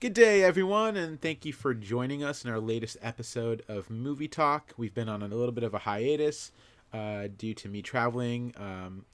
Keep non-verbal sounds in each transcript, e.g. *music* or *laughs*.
Good day, everyone, and thank you for joining us in our latest episode of Movie Talk. We've been on a little bit of a hiatus uh, due to me traveling um,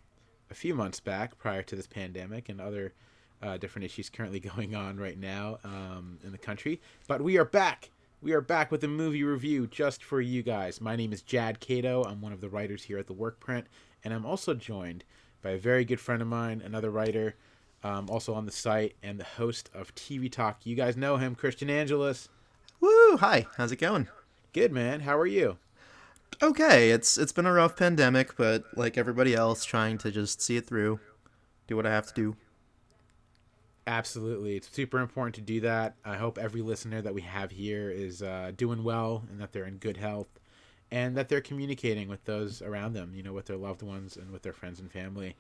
a few months back prior to this pandemic and other uh, different issues currently *laughs* going on right now um, in the country. But we are back. We are back with a movie review just for you guys. My name is Jad Cato. I'm one of the writers here at the Workprint, and I'm also joined by a very good friend of mine, another writer um, also on the site and the host of TV Talk. You guys know him, Christian Angelus. Woo! Hi, how's it going? Good man. How are you? Okay, it's it's been a rough pandemic, but like everybody else, trying to just see it through, do what I have to do. Absolutely, it's super important to do that. I hope every listener that we have here is uh, doing well and that they're in good health, and that they're communicating with those around them. You know, with their loved ones and with their friends and family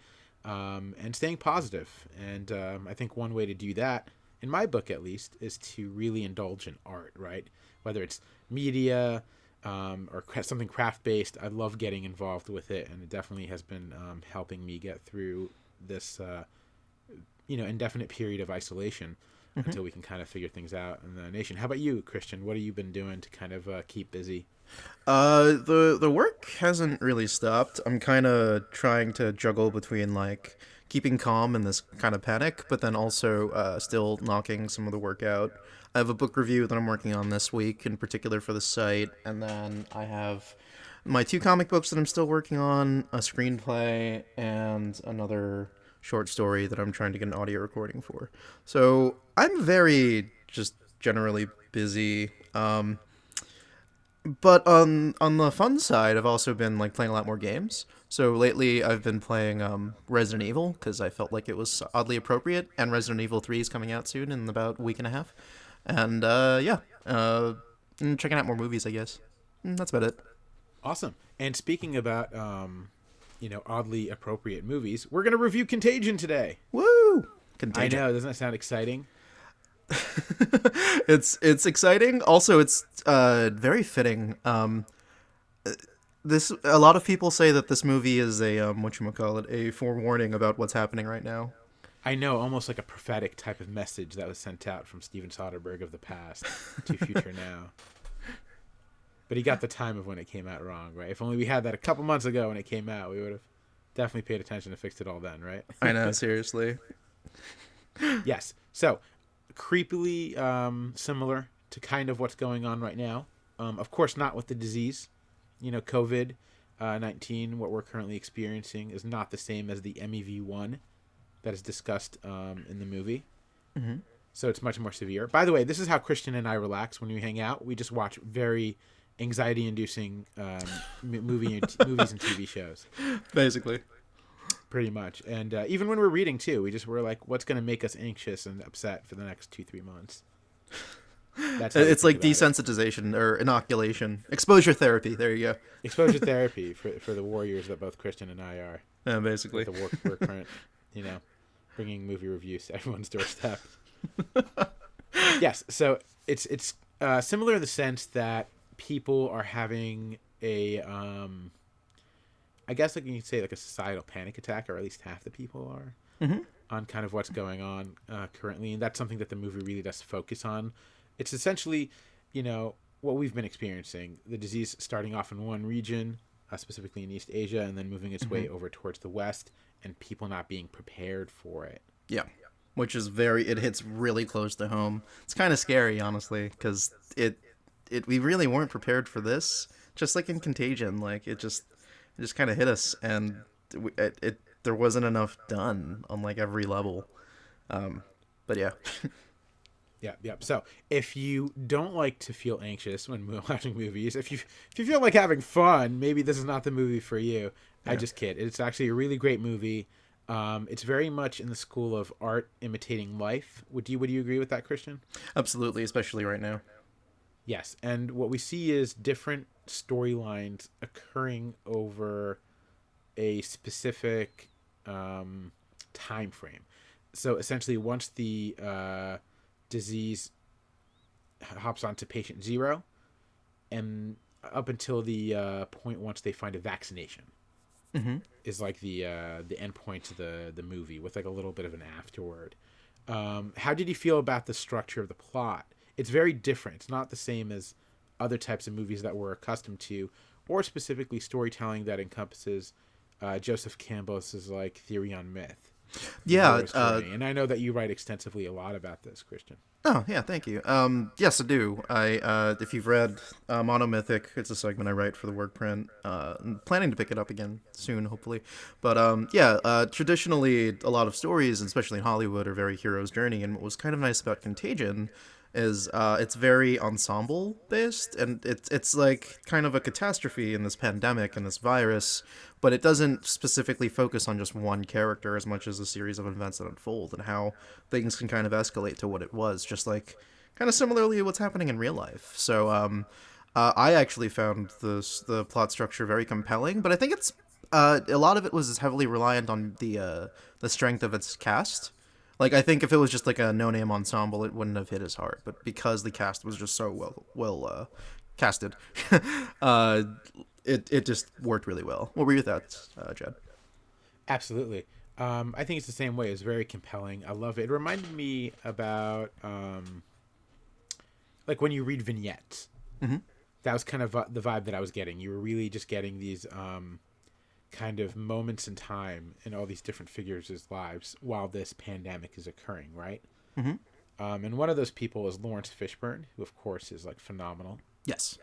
um, and staying positive. And um, I think one way to do that, in my book at least, is to really indulge in art, right? Whether it's media um, or something craft based, I love getting involved with it, and it definitely has been um, helping me get through this, uh, you know, indefinite period of isolation. Mm-hmm. Until we can kind of figure things out in the nation. How about you, Christian? What have you been doing to kind of uh, keep busy? Uh, the the work hasn't really stopped. I'm kind of trying to juggle between like keeping calm in this kind of panic, but then also uh, still knocking some of the work out. I have a book review that I'm working on this week, in particular for the site, and then I have my two comic books that I'm still working on, a screenplay, and another short story that I'm trying to get an audio recording for. So I'm very just generally busy. Um, but on on the fun side, I've also been like playing a lot more games. So lately, I've been playing um, Resident Evil because I felt like it was oddly appropriate, and Resident Evil Three is coming out soon in about a week and a half. And uh, yeah, uh, and checking out more movies, I guess. And mm, that's about it. Awesome. And speaking about um, you know oddly appropriate movies, we're gonna review Contagion today. Woo! Contagion. I know. Doesn't that sound exciting? *laughs* it's it's exciting. Also, it's uh, very fitting. Um, this a lot of people say that this movie is a um, what you call it a forewarning about what's happening right now. I know, almost like a prophetic type of message that was sent out from Steven Soderbergh of the past to future *laughs* now. But he got the time of when it came out wrong, right? If only we had that a couple months ago when it came out, we would have definitely paid attention and fixed it all then, right? I know, *laughs* seriously. yes. So, creepily um, similar to kind of what's going on right now. Um, of course, not with the disease. You know, COVID uh, 19, what we're currently experiencing, is not the same as the MEV 1 that is discussed um, in the movie. Mm-hmm. So it's much more severe. By the way, this is how Christian and I relax when we hang out. We just watch very anxiety inducing um, movie and t- movies and TV shows. *laughs* Basically pretty much. And uh, even when we're reading too, we just we're like, what's going to make us anxious and upset for the next two three months? *laughs* That's it's like desensitization it. or inoculation, exposure therapy. There you go. Exposure *laughs* therapy for for the warriors that both Christian and I are. Yeah, basically. the work work print, you know, bringing movie reviews to everyone's doorstep. *laughs* yes, so it's it's uh, similar in the sense that people are having a um, I guess like you could say like a societal panic attack, or at least half the people are mm-hmm. on kind of what's going on uh, currently, and that's something that the movie really does focus on. It's essentially, you know, what we've been experiencing: the disease starting off in one region, uh, specifically in East Asia, and then moving its mm-hmm. way over towards the West, and people not being prepared for it. Yeah, which is very it hits really close to home. It's kind of scary, honestly, because it it we really weren't prepared for this. Just like in Contagion, like it just it just kind of hit us, and it, it, there wasn't enough done on like every level. Um, but yeah. *laughs* Yeah, yeah. So if you don't like to feel anxious when *laughs* watching movies, if you if you feel like having fun, maybe this is not the movie for you. Yeah. I just kid. It's actually a really great movie. Um, it's very much in the school of art imitating life. Would you would you agree with that, Christian? Absolutely, especially right now. Yes, and what we see is different storylines occurring over a specific um, time frame. So essentially, once the uh, disease hops onto patient zero, and up until the uh, point once they find a vaccination, mm-hmm. is like the uh, the end point to the the movie with like a little bit of an afterword. Um, how did you feel about the structure of the plot? It's very different. It's not the same as other types of movies that we're accustomed to, or specifically storytelling that encompasses uh, Joseph Campbell's like theory on myth. Yeah, uh, and I know that you write extensively a lot about this, Christian. Oh yeah, thank you. Um, yes, I do. I uh, if you've read uh, Monomythic, it's a segment I write for the work print. Uh, I'm planning to pick it up again soon, hopefully. But um, yeah, uh, traditionally a lot of stories, especially in Hollywood, are very hero's journey. And what was kind of nice about Contagion is uh, it's very ensemble based, and it's it's like kind of a catastrophe in this pandemic and this virus, but it doesn't specifically focus on just one character as much as a series of events that unfold and how things can kind of escalate to what it was, just like kind of similarly what's happening in real life. So um, uh, I actually found this the plot structure very compelling, but I think it's uh, a lot of it was heavily reliant on the uh, the strength of its cast. Like I think if it was just like a no name ensemble, it wouldn't have hit as hard. But because the cast was just so well well uh, casted, *laughs* uh, it it just worked really well. What were your thoughts, uh, Jed? Absolutely. Um, I think it's the same way. It's very compelling. I love it. It reminded me about um, like when you read vignettes. Mhm. That was kind of uh, the vibe that I was getting. You were really just getting these um, kind of moments in time in all these different figures' lives while this pandemic is occurring, right? Mhm. Um, and one of those people is Laurence Fishburne, who of course is like phenomenal Yes.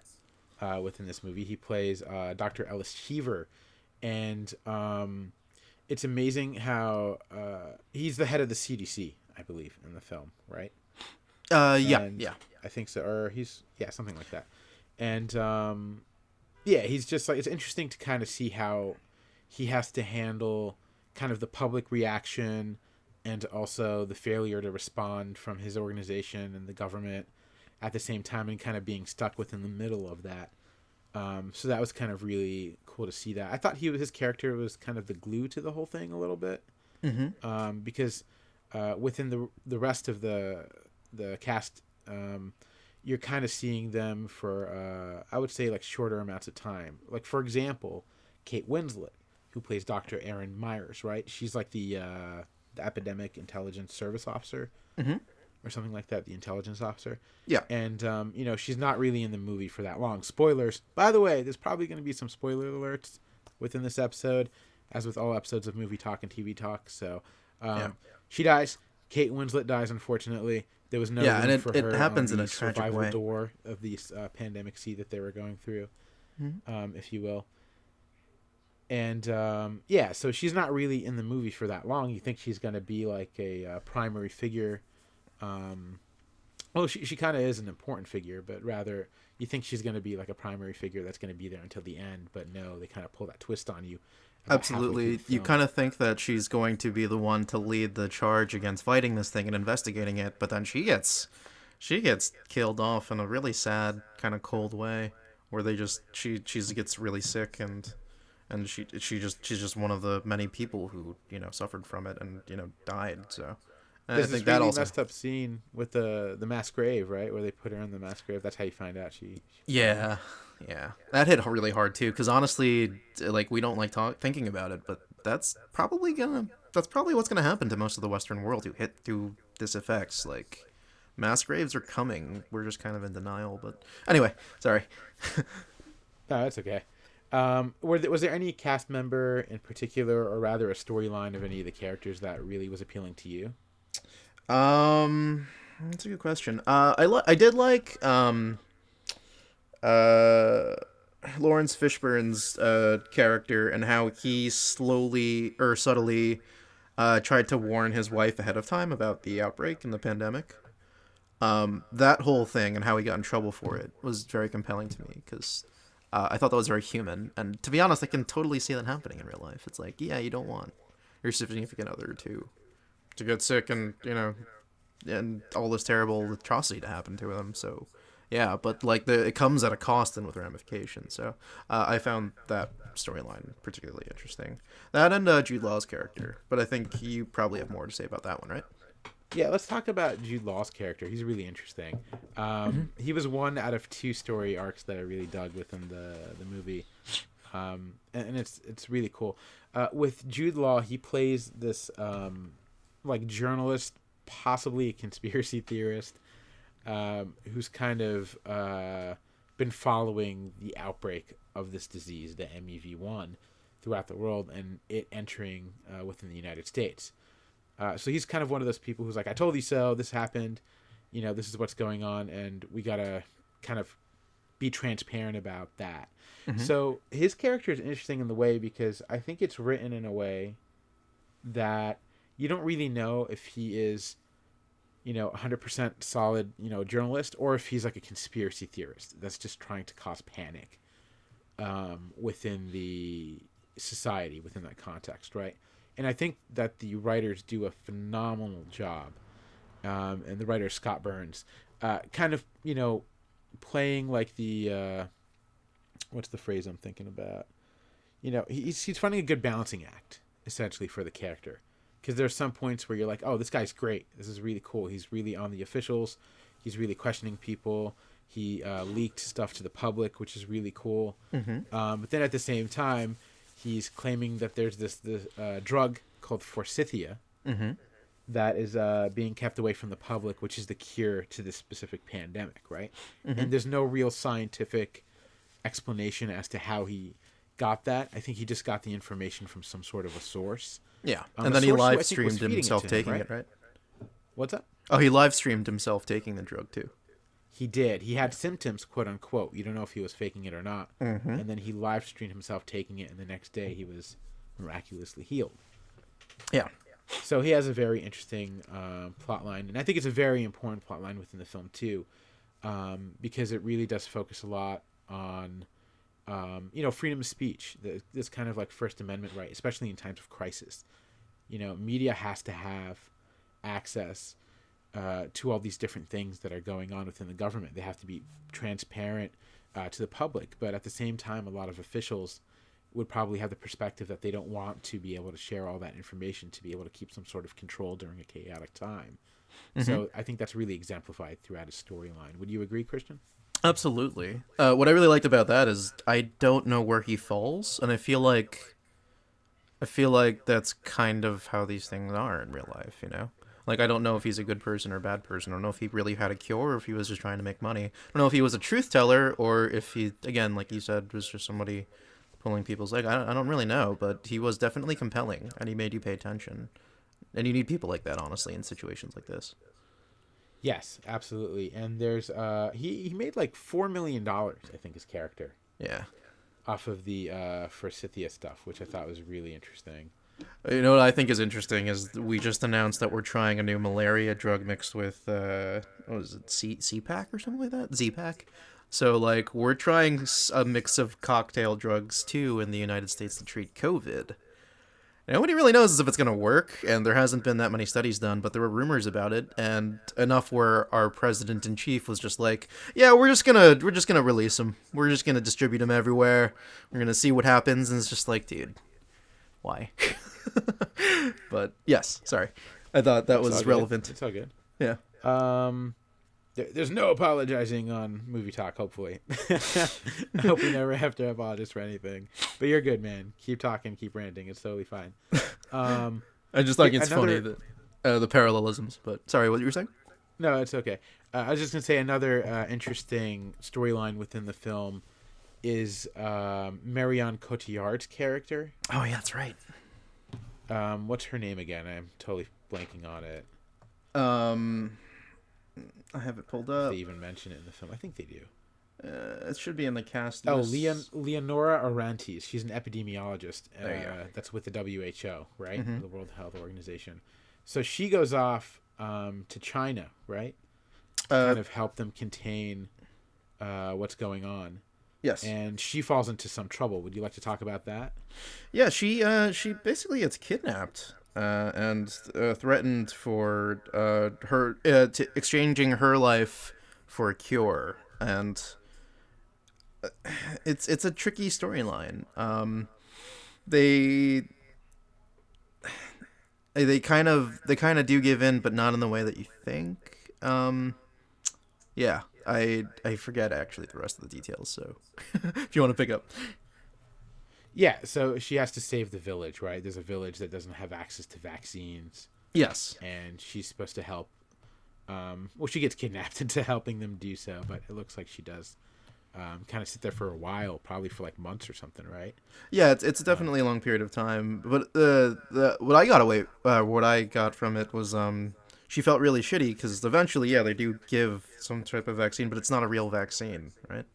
uh, within this movie. He plays uh, Dr. Ellis Cheever, and um, it's amazing how uh, he's the head of the CDC, I believe, in the film, right? Uh, yeah, And yeah. I think so, or he's yeah, something like that. And um, yeah, he's just like it's interesting to kind of see how he has to handle kind of the public reaction and also the failure to respond from his organization and the government at the same time and kind of being stuck within the middle of that. Um, so that was kind of really cool to see that. I thought he was his character was kind of the glue to the whole thing a little bit Mm-hmm. um, because uh, within the the rest of the the cast, um, you're kind of seeing them for uh, I would say like shorter amounts of time. Like for example, Kate Winslet, who plays Dr. Erin Myers, right? She's like the uh, the epidemic intelligence service officer. Mhm. Or something like that, the intelligence officer. Yeah. And, um, you know, she's not really in the movie for that long. Spoilers. By the way, there's probably going to be some spoiler alerts within this episode, as with all episodes of Movie Talk and TV Talk. So, um, Yeah. she dies. Kate Winslet dies, unfortunately. There was no Yeah, room and it- for it happens in a tragic survival way. door of the uh, pandemic sea that they were going through, Mhm. um, if you will. And um, yeah, so she's not really in the movie for that long. You think she's going to be like a uh, primary figure. Um, well, she she kind of is an important figure, but rather you think she's going to be like a primary figure that's going to be there until the end. But no, they kind of pull that twist on you. Absolutely. You kind of think that she's going to be the one to lead the charge against fighting this thing and investigating it, but then she gets she gets killed off in a really sad kind of cold way where they just she she gets really sick and and she she just she's just one of the many people who, you know, suffered from it and, you know, died. So and There's I this think that really also messed up scene with the the mass grave, right, where they put her in the mass grave. That's how you find out she. she Yeah, yeah, that hit really hard too. Because honestly, like we don't like talk thinking about it, but that's probably gonna that's probably what's gonna happen to most of the Western world who hit through this effects. Like mass graves are coming. We're just kind of in denial. But anyway, sorry. *laughs* No, that's okay. Um, were was there any cast member in particular, or rather a storyline of any of the characters that really was appealing to you? Um, that's a good question. Uh, I li- I did like um, uh, Laurence Fishburne's uh character and how he slowly or subtly uh tried to warn his wife ahead of time about the outbreak and the pandemic. Um, that whole thing and how he got in trouble for it was very compelling to me because uh, I thought that was very human. And to be honest, I can totally see that happening in real life. It's like, yeah, you don't want your significant other to to get sick and you know and all this terrible atrocity to happen to them. So yeah, but like the it comes at a cost and with ramifications. So uh, I found that storyline particularly interesting. That and uh, Jude Law's character, but I think you probably have more to say about that one, right? Yeah, let's talk about Jude Law's character. He's really interesting. Um, He was one out of two story arcs that I really dug within the the movie, um, and, and it's it's really cool. Uh, with Jude Law, he plays this um, like journalist possibly a conspiracy theorist um, who's kind of uh, been following the outbreak of this disease, the MEV1, throughout the world and it entering uh, within the United States. Uh, so he's kind of one of those people who's like, I told you so, this happened, you know, this is what's going on, and we got to kind of be transparent about that. Mm-hmm. So his character is interesting in the way because I think it's written in a way that you don't really know if he is you know 100% solid you know journalist or if he's like a conspiracy theorist that's just trying to cause panic um, within the society within that context right and i think that the writers do a phenomenal job um, and the writer scott burns uh, kind of you know playing like the uh, what's the phrase i'm thinking about you know he's, he's finding a good balancing act essentially for the character because there's some points where you're like, oh, this guy's great. This is really cool. He's really on the officials. He's really questioning people. He uh, leaked stuff to the public, which is really cool. Mm-hmm. Um, but then at the same time, he's claiming that there's this, this uh, drug called forsythia mm-hmm. that is uh, being kept away from the public, which is the cure to this specific pandemic, right? Mm-hmm. And there's no real scientific explanation as to how he got that. I think he just got the information from some sort of a source. Yeah, um, and then he live streamed himself taking right? it, right? What's that? Oh, he live streamed himself taking the drug too. He did. He had symptoms, quote unquote. You don't know if he was faking it or not. Mm-hmm. And then he live streamed himself taking it, and the next day he was miraculously healed. Yeah. So he has a very interesting uh, plot line, and I think it's a very important plot line within the film too, um, because it really does focus a lot on um, you know, freedom of speech, the, this kind of like First Amendment right, especially in times of crisis. You know, media has to have access uh, to all these different things that are going on within the government. They have to be transparent uh, to the public, but at the same time, a lot of officials would probably have the perspective that they don't want to be able to share all that information to be able to keep some sort of control during a chaotic time. Mm-hmm. So I think that's really exemplified throughout his storyline. Would you agree, Christian? Absolutely. Uh, what I really liked about that is I don't know where he falls, and I feel like I feel like that's kind of how these things are in real life. You know, like I don't know if he's a good person or a bad person. I don't know if he really had a cure or if he was just trying to make money. I don't know if he was a truth teller or if he, again, like you said, was just somebody pulling people's leg. I don't, I don't really know, but he was definitely compelling, and he made you pay attention. And you need people like that, honestly, in situations like this. Yes, absolutely. And there's uh he he made like 4 million dollars, I think his character. Yeah. Off of the uh Forsythia stuff, which I thought was really interesting. You know what I think is interesting is we just announced that we're trying a new malaria drug mixed with uh what was it C CPAC or something like that? Z-Pack. So like we're trying a mix of cocktail drugs too in the United States to treat COVID. Nobody really knows if it's going to work, and there hasn't been that many studies done, but there were rumors about it, and enough where our president in chief was just like, "Yeah, we're just gonna we're just gonna release them. We're just gonna distribute them everywhere. We're gonna see what happens." And it's just like, dude, why? *laughs* but yes, sorry, I thought that was relevant. It's all good. Yeah. Um, there's no apologizing on movie talk. Hopefully, *laughs* I hope we never have to apologize for anything. But you're good, man. Keep talking, keep ranting. It's totally fine. Um, *laughs* I just think it's another... funny that uh, the parallelisms. But sorry, what you were saying? No, it's okay. Uh, I was just gonna say another uh, interesting storyline within the film is um, Marion Cotillard's character. Oh yeah, that's right. Um, what's her name again? I'm totally blanking on it. Um. I have it pulled up. They even mention it in the film. I think they do. Uh, it should be in the cast. Oh, Leon, Leonora Orantes. She's an epidemiologist. Uh, that's with the WHO, right? Mm-hmm. The World Health Organization. So she goes off um, to China, right? To uh, kind of help them contain uh, what's going on. Yes. And she falls into some trouble. Would you like to talk about that? Yeah, she uh, she basically gets kidnapped uh, and uh, threatened for uh, her uh, t- exchanging her life for a cure, and uh, it's it's a tricky storyline. Um, they they kind of they kind of do give in, but not in the way that you think. Um, yeah, I I forget actually the rest of the details. So *laughs* if you want to pick up. Yeah, so she has to save the village, right? There's a village that doesn't have access to vaccines Yes. and she's supposed to help. Um, well, she gets kidnapped *laughs* into helping them do so, but it looks like she does. Um, kind of sit there for a while, probably for like months or something, right? Yeah, it's it's definitely a long period of time. But the the what I got away, uh, what I got from it was um, she felt really shitty because eventually, yeah, they do give some type of vaccine, but it's not a real vaccine, right?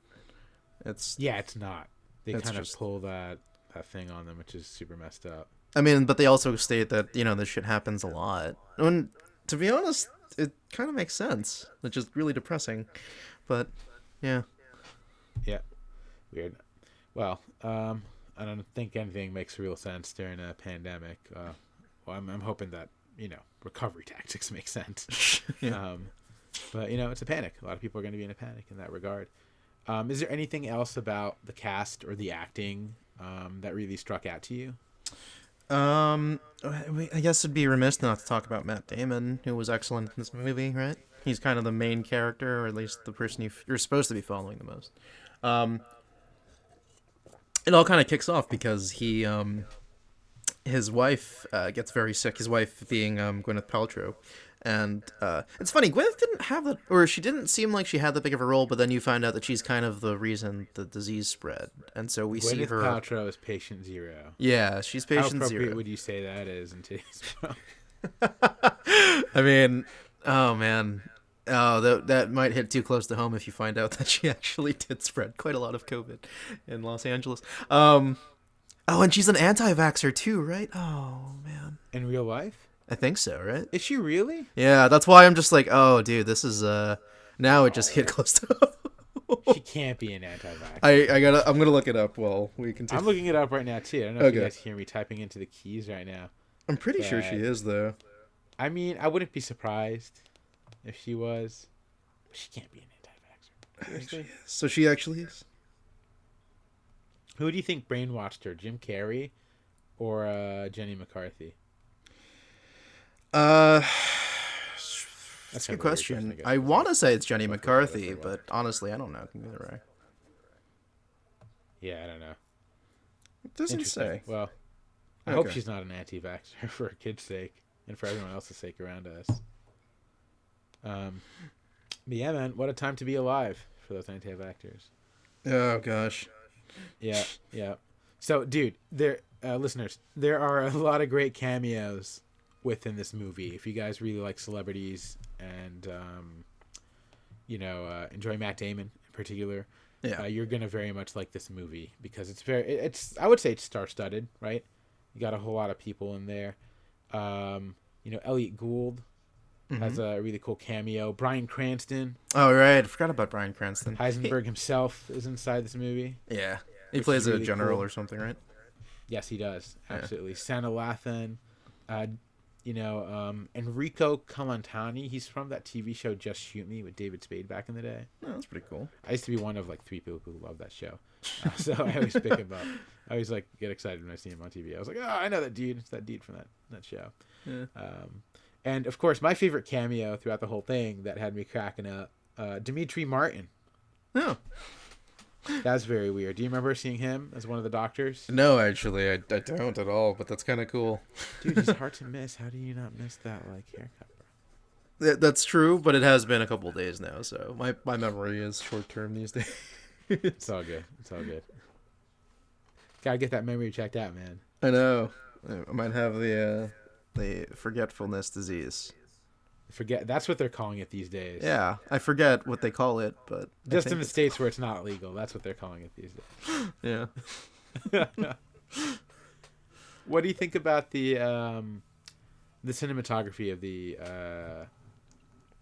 It's Yeah, it's not. They It's kind of pull that that thing on them, which is super messed up. I mean, but they also state that you know this shit happens a lot. And to be honest, it kind of makes sense. which is really depressing, but yeah. Yeah, weird. Well, um, I don't think anything makes real sense during a pandemic. Uh, well, I'm, I'm hoping that you know recovery *laughs* tactics make sense. *laughs* Um, but you know, it's a panic. A lot of people are going to be in a panic in that regard. Um, is there anything else about the cast or the acting um, that really struck out to you? Um, I I guess it'd be remiss not to talk about Matt Damon, who was excellent in this movie, right? He's kind of the main character, or at least the person you you're supposed to be following the most. Um, it all kind of kicks off because he, um, his wife uh, gets very sick. His wife being um, Gwyneth Paltrow, and uh, it's funny. Gwyneth didn't have that, or she didn't seem like she had that big of a role. But then you find out that she's kind of the reason the disease spread, and so we see Gwyneth her. Paltrow is patient zero. Yeah, she's How patient appropriate zero. would you say that is in today's *laughs* world? *laughs* I mean, oh man, oh that that might hit too close to home if you find out *laughs* that she actually did spread quite a lot of COVID in Los Angeles. Um, oh, and she's an anti-vaxxer too, right? Oh man, in real life? I think so, right? Is she really? Yeah, that's why I'm just like, oh, dude, this is uh, now it just hit close to. *laughs* She can't be an anti-vax. I I gotta I'm gonna look it up while we continue. I'm looking it up right now too. I don't know if you guys hear me typing into the keys right now. I'm pretty sure she is though. I mean, I wouldn't be surprised if she was. But she can't be an anti-vaxxer. So she actually is. Who do you think brainwashed her, Jim Carrey or uh, Jenny McCarthy? Uh, *sighs* That's a good of a weird question. I. I want to say it's Jenny McCarthy, if it was. but honestly, I don't know. Either way. Yeah, I don't know. It doesn't say. Well, I hope she's not an anti-vaxxer *laughs* for her kid's sake and for everyone else's sake around us. Um, but yeah, man, what a time to be alive for those anti-vaxxers. Oh gosh. Yeah, yeah. So, dude, there, uh, listeners, there are a lot of great cameos within this movie. If you guys really like celebrities and, um, you know, uh, enjoy Matt Damon in particular, Yeah. uh, you're gonna very much like this movie because it's very, it- it's, I would say it's star-studded, right? You got a whole lot of people in there. Um, you know, Elliott Gould has a really cool cameo. Bryan Cranston, Oh right, I forgot about Bryan Cranston. Heisenberg himself is inside this movie. Yeah. He plays is a general cool. or something, right? Yes, he does. Yeah. Absolutely. Sanaa Lathan, uh, you know, um, Enrico Colantoni. He's from that TV show Just Shoot Me with David Spade back in the day. Oh, that's pretty cool. I used to be one of like three people who love that show, uh, so I always pick him up. I always like get excited when I see him on TV. I was like, oh, I know that dude. It's that dude from that that show. Yeah. Um, and of course, my favorite cameo throughout the whole thing that had me cracking up, uh, Demetri Martin. No. That's very weird. Do you remember seeing him as one of the doctors? No, actually, I, I don't at all. But that's kind of cool. Dude, he's hard to miss. How do you not miss that like haircut, bro? Th- that's true, but it has been a couple days now, so my my memory is short term these *laughs* days. It's all good. It's all good. Gotta get that memory checked out, man. I know. I might have the uh, the forgetfulness disease. Forget that's what they're calling it these days. Yeah, I forget what they call it, but Just in the states where it's not legal, that's what they're calling it these days. *laughs* yeah. *laughs* What do you think about the um, the cinematography of the uh,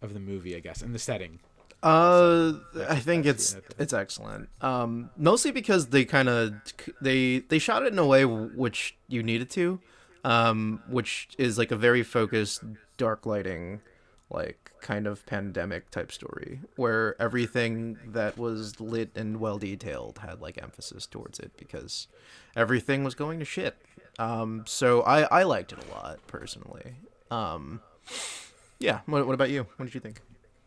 of the movie? I guess and the setting. Uh, That's- I think it's the- it's excellent. Um, mostly because they kind of they they shot it in a way which you needed to, um, which is like a very focused dark lighting, like kind of pandemic type story where everything that was lit and well detailed had like emphasis towards it because everything was going to shit. Um, so I I liked it a lot personally. Um, yeah. What what about you? What did you think?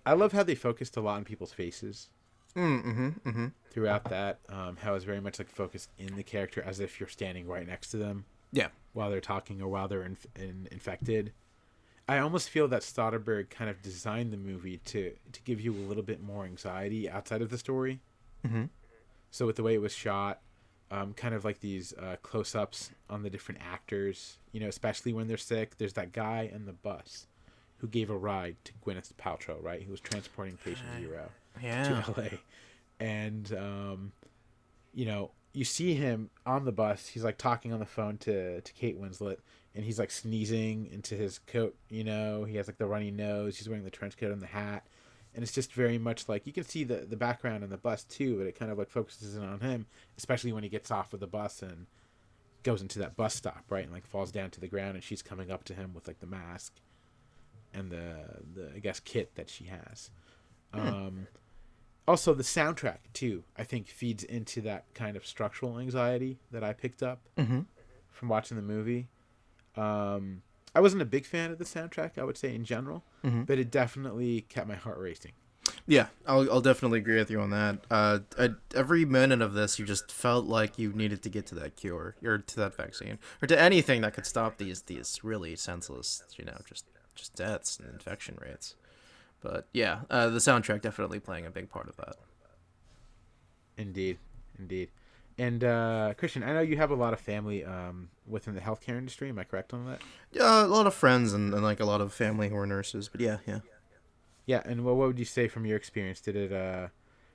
I love how they focused a lot on people's faces Mm-hmm. Mm-hmm. throughout that. Um, how it's very much like focused in the character as if you're standing right next to them. Yeah. While they're talking or while they're inf- in, infected. I almost feel that Soderbergh kind of designed the movie to to give you a little bit more anxiety outside of the story. Mm-hmm. So with the way it was shot, um, kind of like these uh, close-ups on the different actors, you know, especially when they're sick. There's that guy in the bus who gave a ride to Gwyneth Paltrow, right? He was transporting patient zero Yeah. to LA. And um, you know, you see him on the bus. He's like talking on the phone to to Kate Winslet, and he's like sneezing into his coat. You know, he has like the runny nose. He's wearing the trench coat and the hat, and it's just very much like you can see the the background in the bus too, but it kind of like focuses in on him, especially when he gets off of the bus and goes into that bus stop, right, and like falls down to the ground, and she's coming up to him with like the mask and the the I guess kit that she has. Um, also, the soundtrack too, I think, feeds into that kind of structural anxiety that I picked up Mm-hmm. from watching the movie. Um, I wasn't a big fan of the soundtrack, I would say in general, Mhm. but it definitely kept my heart racing. Yeah, I'll, I'll definitely agree with you on that. Uh, I, every minute of this, you just felt like you needed to get to that cure or to that vaccine or to anything that could stop these these really senseless, you know, just just deaths and infection rates. But yeah, uh, the soundtrack definitely playing a big part of that. Indeed, indeed. And uh, Christian, I know you have a lot of family um, within the healthcare industry. Am I correct on that? Yeah, a lot of friends and, and like a lot of family who are nurses. But yeah, yeah. Yeah. And what, what would you say from your experience? Did it? Uh,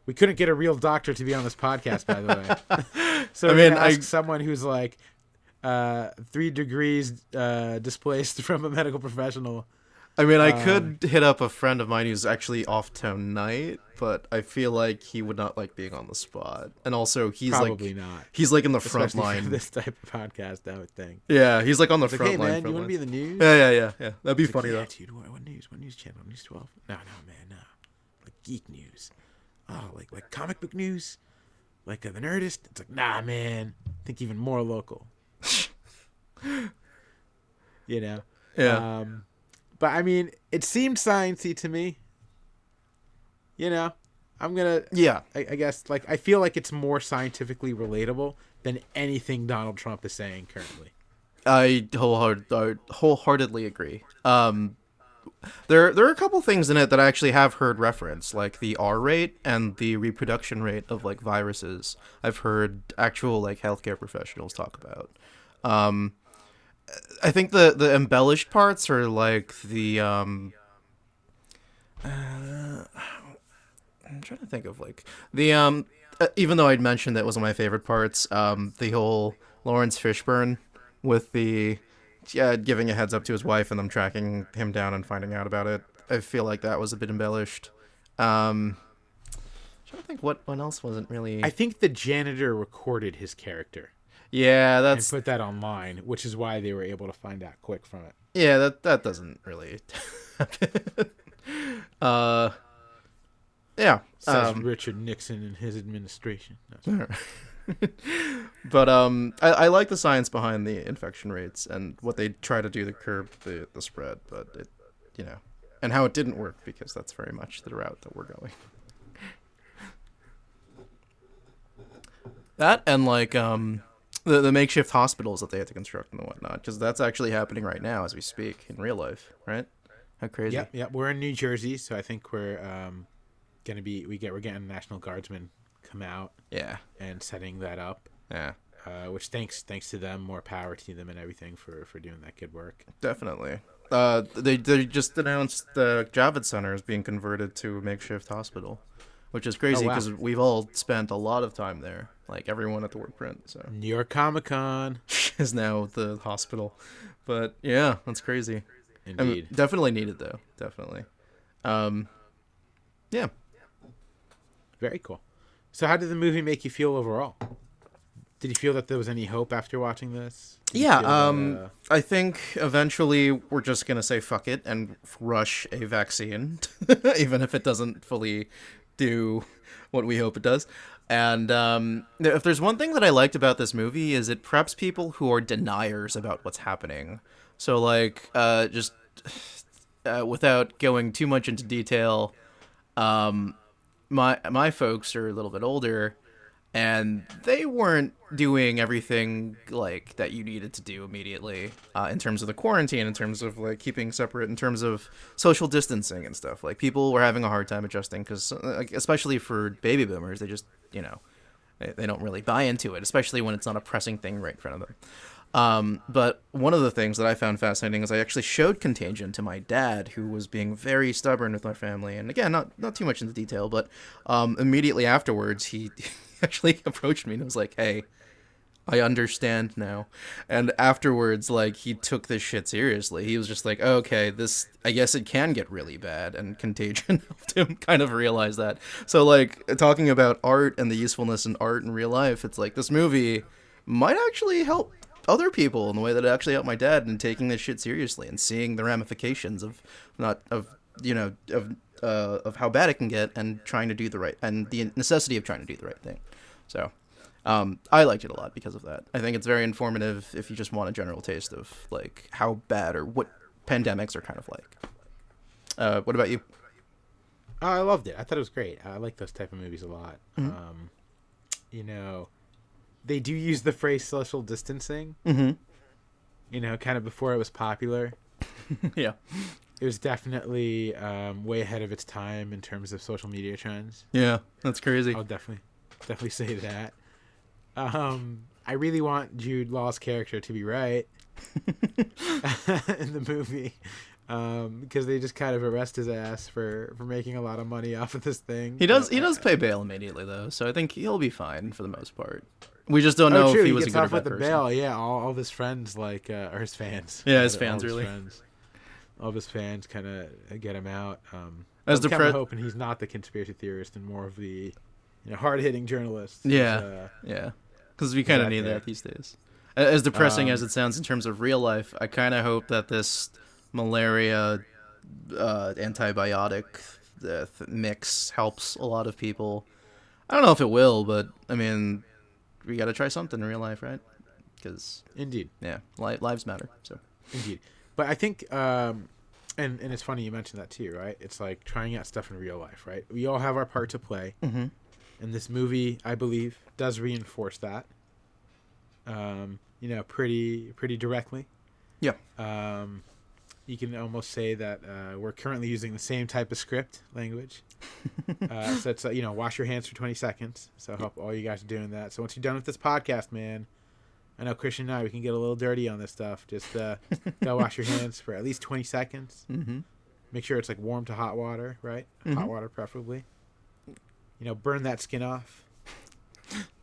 we couldn't get a real doctor to be on this podcast, by the way. *laughs* so I I mean, mean, I- someone who's like uh, three degrees uh, displaced *laughs* from a medical professional. I mean, I Um, could hit up a friend of mine who's actually off tonight, but I feel like he would not like being on the spot. And also, he's Probably like not. he's like in the front Especially for line. this type of podcast, I would think. Yeah, he's like on the It's like, front hey line. man, you want to be in the news? Yeah, yeah, yeah, yeah. That'd be It's like, funny yeah, though. dude. What, what news? What news channel? News twelve? No, no, man, no. Like geek news. Oh, like like comic book news, like uh, the Nerdist. It's like nah, man. Think even more local. *laughs* you know. Yeah, Um, but I mean, it seemed sciencey to me. You know, I'm gonna. yeah, I, I guess like I feel like it's more scientifically relatable than anything Donald Trump is saying currently. I wholeheart- wholeheartedly agree. Um, there there are a couple things in it that I actually have heard reference, like the R rate and the reproduction rate of like viruses. I've heard actual like healthcare professionals talk about. Um, I think the the embellished parts are like the um. uh, I'm trying to think of like the um. uh, Even though I'd mentioned that was one of my favorite parts, um, the whole Laurence Fishburne with the yeah giving a heads up to his wife and them tracking him down and finding out about it. I feel like that was a bit embellished. Um, trying to think what what else wasn't really. I think the janitor recorded his character. Yeah, and that's put that online, which is why they were able to find out quick from it. yeah that that doesn't really. *laughs* uh, yeah. Says um, Richard Nixon and his administration. *laughs* But um, I, I like the science behind the infection rates and what they try to do to curb the, the spread, but it, you know, and how it didn't work because that's very much the route that we're going. *laughs* That and like um, the the makeshift hospitals that they had to construct and whatnot, because that's actually happening right now as we speak in real life, right? How crazy! Yep, yep. We're in New Jersey, so I think we're um, gonna be we get we're getting National Guardsmen come out Yeah, and setting that up. yeah, Uh, which thanks thanks to them, more power to them and everything for for doing that good work. definitely. Uh, they they just announced the Javits Center is being converted to a makeshift hospital, which is crazy Oh, wow. because we've all spent a lot of time there. Like everyone at the work print, so New York Comic Con, *laughs* is now the hospital. But yeah, that's crazy. I mean, indeed. definitely needed though. Definitely. Um, yeah. Very cool. So, how did the movie make you feel overall? Did you feel that there was any hope after watching this? Did Yeah, feel that, um, uh, I think eventually we're just gonna say fuck it and rush a vaccine, *laughs* even if it doesn't fully do what we hope it does. And um, if there's one thing that I liked about this movie is it preps people who are deniers about what's happening. So like, uh, just *sighs* uh, without going too much into detail, um, my my folks are a little bit older, and they weren't doing everything like that you needed to do immediately uh, in terms of the quarantine, in terms of like keeping separate, in terms of social distancing and stuff. Like people were having a hard time adjusting because, like, especially for baby boomers, they just you know they, they don't really buy into it, especially when it's not a pressing thing right in front of them. Um, but one of the things that I found fascinating is I actually showed Contagion to my dad, who was being very stubborn with my family. And again, not not too much into detail, but um, immediately afterwards, he *laughs* *laughs* actually approached me and was like, "Hey, I understand now." And afterwards, like he took this shit seriously. He was just like, oh, "Okay, this I guess it can get really bad." And *laughs* Contagion helped him kind of realize that. So like talking about art and the usefulness in art in real life, it's like this movie might actually help other people in the way that it actually helped my dad in taking this shit seriously and seeing the ramifications of not of you know of uh, of how bad it can get and trying to do the right and the necessity of trying to do the right thing. So um, I liked it a lot because of that. I think it's very informative if you just want a general taste of like how bad or what pandemics are kind of like. Uh, what about you? Oh, I loved it. I thought it was great. I like those type of movies a lot. Um, you know, they do use the phrase social distancing. Mm-hmm. You know, kind of before it was popular. *laughs* yeah. It was definitely um, way ahead of its time in terms of social media trends. Yeah, that's crazy. I'll definitely, definitely say that. Um, I really want Jude Law's character to be right *laughs* in the movie, um, because they just kind of arrest his ass for for making a lot of money off of this thing. He does. He does pay bail immediately though, so I think he'll be fine for the most part. We just don't know oh, true. if he he was a good or off with the person. bail. Yeah, all, all of his friends like, uh, or his fans. Yeah, his fans, really. Friends, of his fans kind of get him out. Um, As I'm the kind pre- hoping he's not the conspiracy theorist and more of the, you know, hard hitting journalist. Yeah. Uh, Yeah, because we kind of need there. that these days. As depressing as Um, it sounds in terms of real life, I kind of hope that this malaria uh, antibiotic uh, th- mix helps a lot of people. I don't know if it will, but I mean, we got to try something in real life, right? Because indeed. yeah, li- lives matter. So Indeed. But I think, um, and and it's funny you mentioned that too, right? It's like trying out stuff in real life, right? We all have our part to play, Mhm. and this movie, I believe, does reinforce that. Um, you know, pretty pretty directly. yeah, Um, you can almost say that uh, we're currently using the same type of script language. *laughs* uh, so it's uh, you know, wash your hands for twenty seconds. So I hope all you guys are doing that. So once you're done with this podcast, man, I know Christian and I we can get a little dirty on this stuff. Just uh, *laughs* go wash your hands for at least twenty seconds. mm-hmm. Make sure it's like warm to hot water, right? Hot Mhm. water preferably. You know, burn that skin off.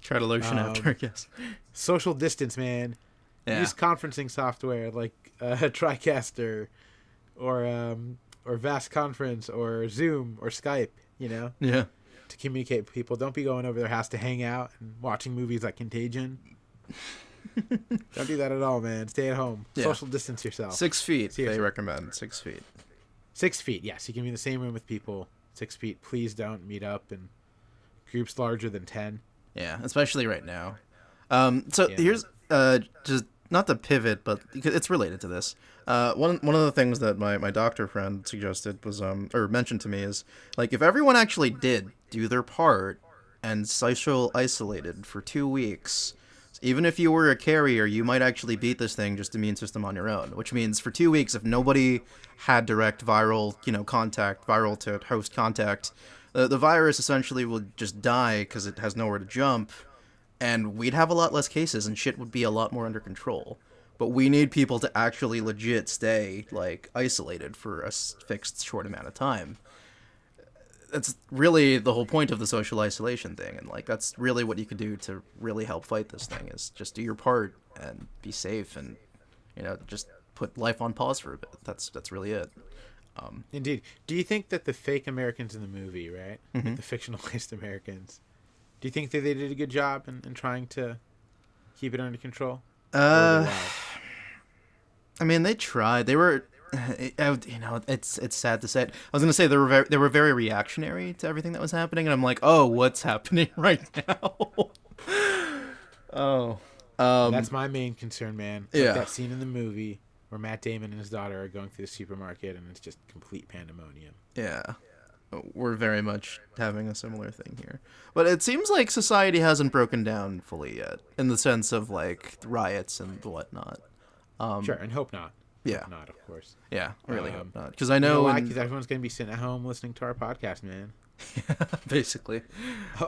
try to lotion Um, after, I guess. Social distance, man. Yeah, Use conferencing software like *laughs* uh, TriCaster or um, or Vast Conference or Zoom or Skype, you know, yeah. to communicate with people. Don't be going over their house to hang out and watching movies like Contagion. *laughs* Don't do that at all, man. Stay at home. Yeah. Social distance yourself. Six feet. They recommend six feet. Six feet, yes. You can be in the same room with people. Six feet. Please don't meet up in groups larger than ten. Yeah, especially right now. Um, so Yeah. here's uh, just not to pivot, but it's related to this. Uh, one one of the things that my, my doctor friend suggested was um or mentioned to me is like if everyone actually did do their part and social isolated for two weeks, even if you were a carrier, you might actually beat this thing just immune system on your own. Which means for two weeks, if nobody had direct viral you know contact, viral to host contact, the the virus essentially would just die because it has nowhere to jump and we'd have a lot less cases and shit would be a lot more under control. But we need people to actually legit stay like isolated for a fixed short amount of time. That's really the whole point of the social isolation thing, and like that's really what you could do to really help fight this thing is just do your part and be safe and you know just put life on pause for a bit. That's that's really it. Um, Indeed. Do you think that the fake Americans in the movie, right, Mm-hmm. like the fictionalized *laughs* Americans, do you think that they did a good job in, in trying to keep it under control? Or were they uh. I mean, they tried. They were, it, *laughs* I you know, it's it's sad to say. It. I was gonna say they were very, they were very reactionary to everything that was happening, and I'm like, oh, what's happening *laughs* right now? *laughs* oh, um, That's my main concern, man. Like yeah. that scene in the movie where Matt Damon and his daughter are going through the supermarket and it's just complete pandemonium. yeah. we're very much having a similar thing here. But it seems like society hasn't broken down fully yet, in the sense of like riots and whatnot. Um, Sure, and hope not. Yeah. Not, of course. Yeah, I really Um, hope not. Because I You know know, why? in- everyone's going to be sitting at home listening to our podcast, man. *laughs* basically.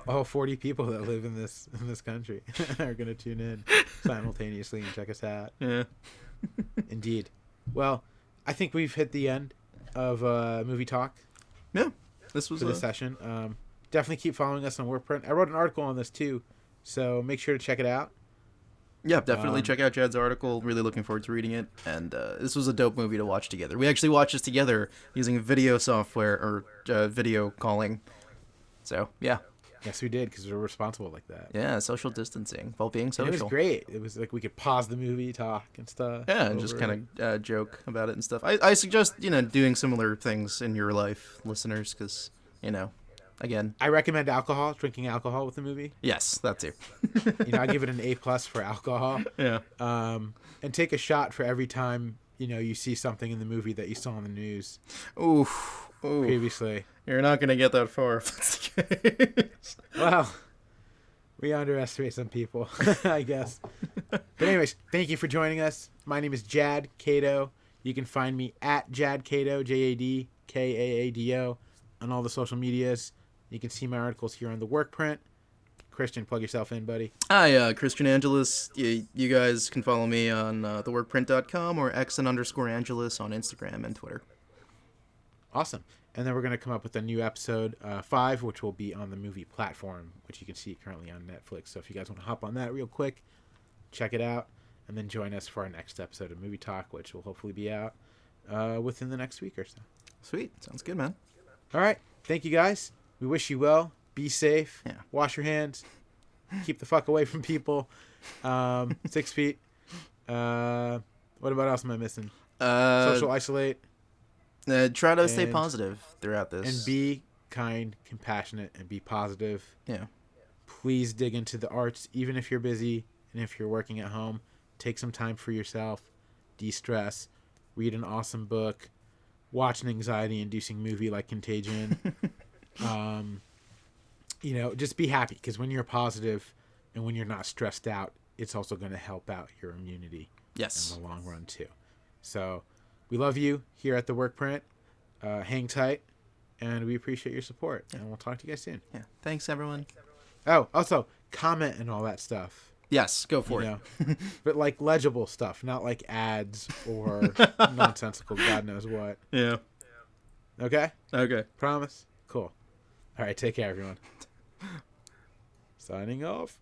All 40 people that live in this in this country *laughs* are going to tune in simultaneously and check us out. Yeah. *laughs* Indeed. Well, I think we've hit the end of uh, movie talk Yeah. This was for this a, session. Um, definitely keep following us on Workprint. I wrote an article on this too, so make sure to check it out. Yeah, definitely um, check out Jad's article. Really looking forward to reading it. And uh, this was a dope movie to watch together. We actually watched this together using video software or uh, video calling. So yeah, Yes, we did because we're responsible like that. yeah, social distancing while being And social. it was great. It was like we could pause the movie, talk, and stuff. Yeah, and just kind of uh, joke about it and stuff. I, I suggest you know doing similar things in your life, listeners, because you know, again, I recommend alcohol, drinking alcohol with the movie. yes, that too. You know, I give it an *laughs* A plus for alcohol. yeah, Um, and take a shot for every time you know you see something in the movie that you saw on the news oof, oof. previously. You're not gonna get that far if that's the case. Well, we underestimate some people, *laughs* I guess. But anyways, thank you for joining us. My name is Jad Kaado. You can find me at Jad Kaado, J A D K A A D O, on all the social medias. You can see my articles here on the Workprint. Christian, plug yourself in, buddy. Hi, uh, Christian Angelus. You, you guys can follow me on uh, theworkprint.com or x and underscore Angelus on Instagram and Twitter. Awesome. And then we're going to come up with a new episode uh, five, which will be on the movie platform, which you can see currently on Netflix. So if you guys want to hop on that real quick, check it out, and then join us for our next episode of Movie Talk, which will hopefully be out uh, within the next week or so. Sweet, sounds good, man. All right. Thank you guys. We wish you well. Be safe. Yeah. Wash your hands. Keep the fuck away from people. Um, *laughs* six feet. Uh, what about else am I missing? Uh, Social isolate uh, try to stay positive throughout this. and be kind, compassionate, and be positive. yeah, please dig into the arts even if you're busy and if you're working at home take some time for yourself de-stress read an awesome book watch an anxiety inducing movie like contagion *laughs* um, you know just be happy because when you're positive and when you're not stressed out it's also going to help out your immunity yes. in the long run too so we love you here at the Workprint. uh, hang tight and we appreciate your support and we'll talk to you guys soon Yeah. Thanks, everyone. Oh, also comment and all that stuff. Yes, go for You it. know, *laughs* but like legible stuff, not like ads or *laughs* nonsensical God knows what. Yeah. Okay, Okay. promise. Cool. All right, take care, everyone. *laughs* Signing off.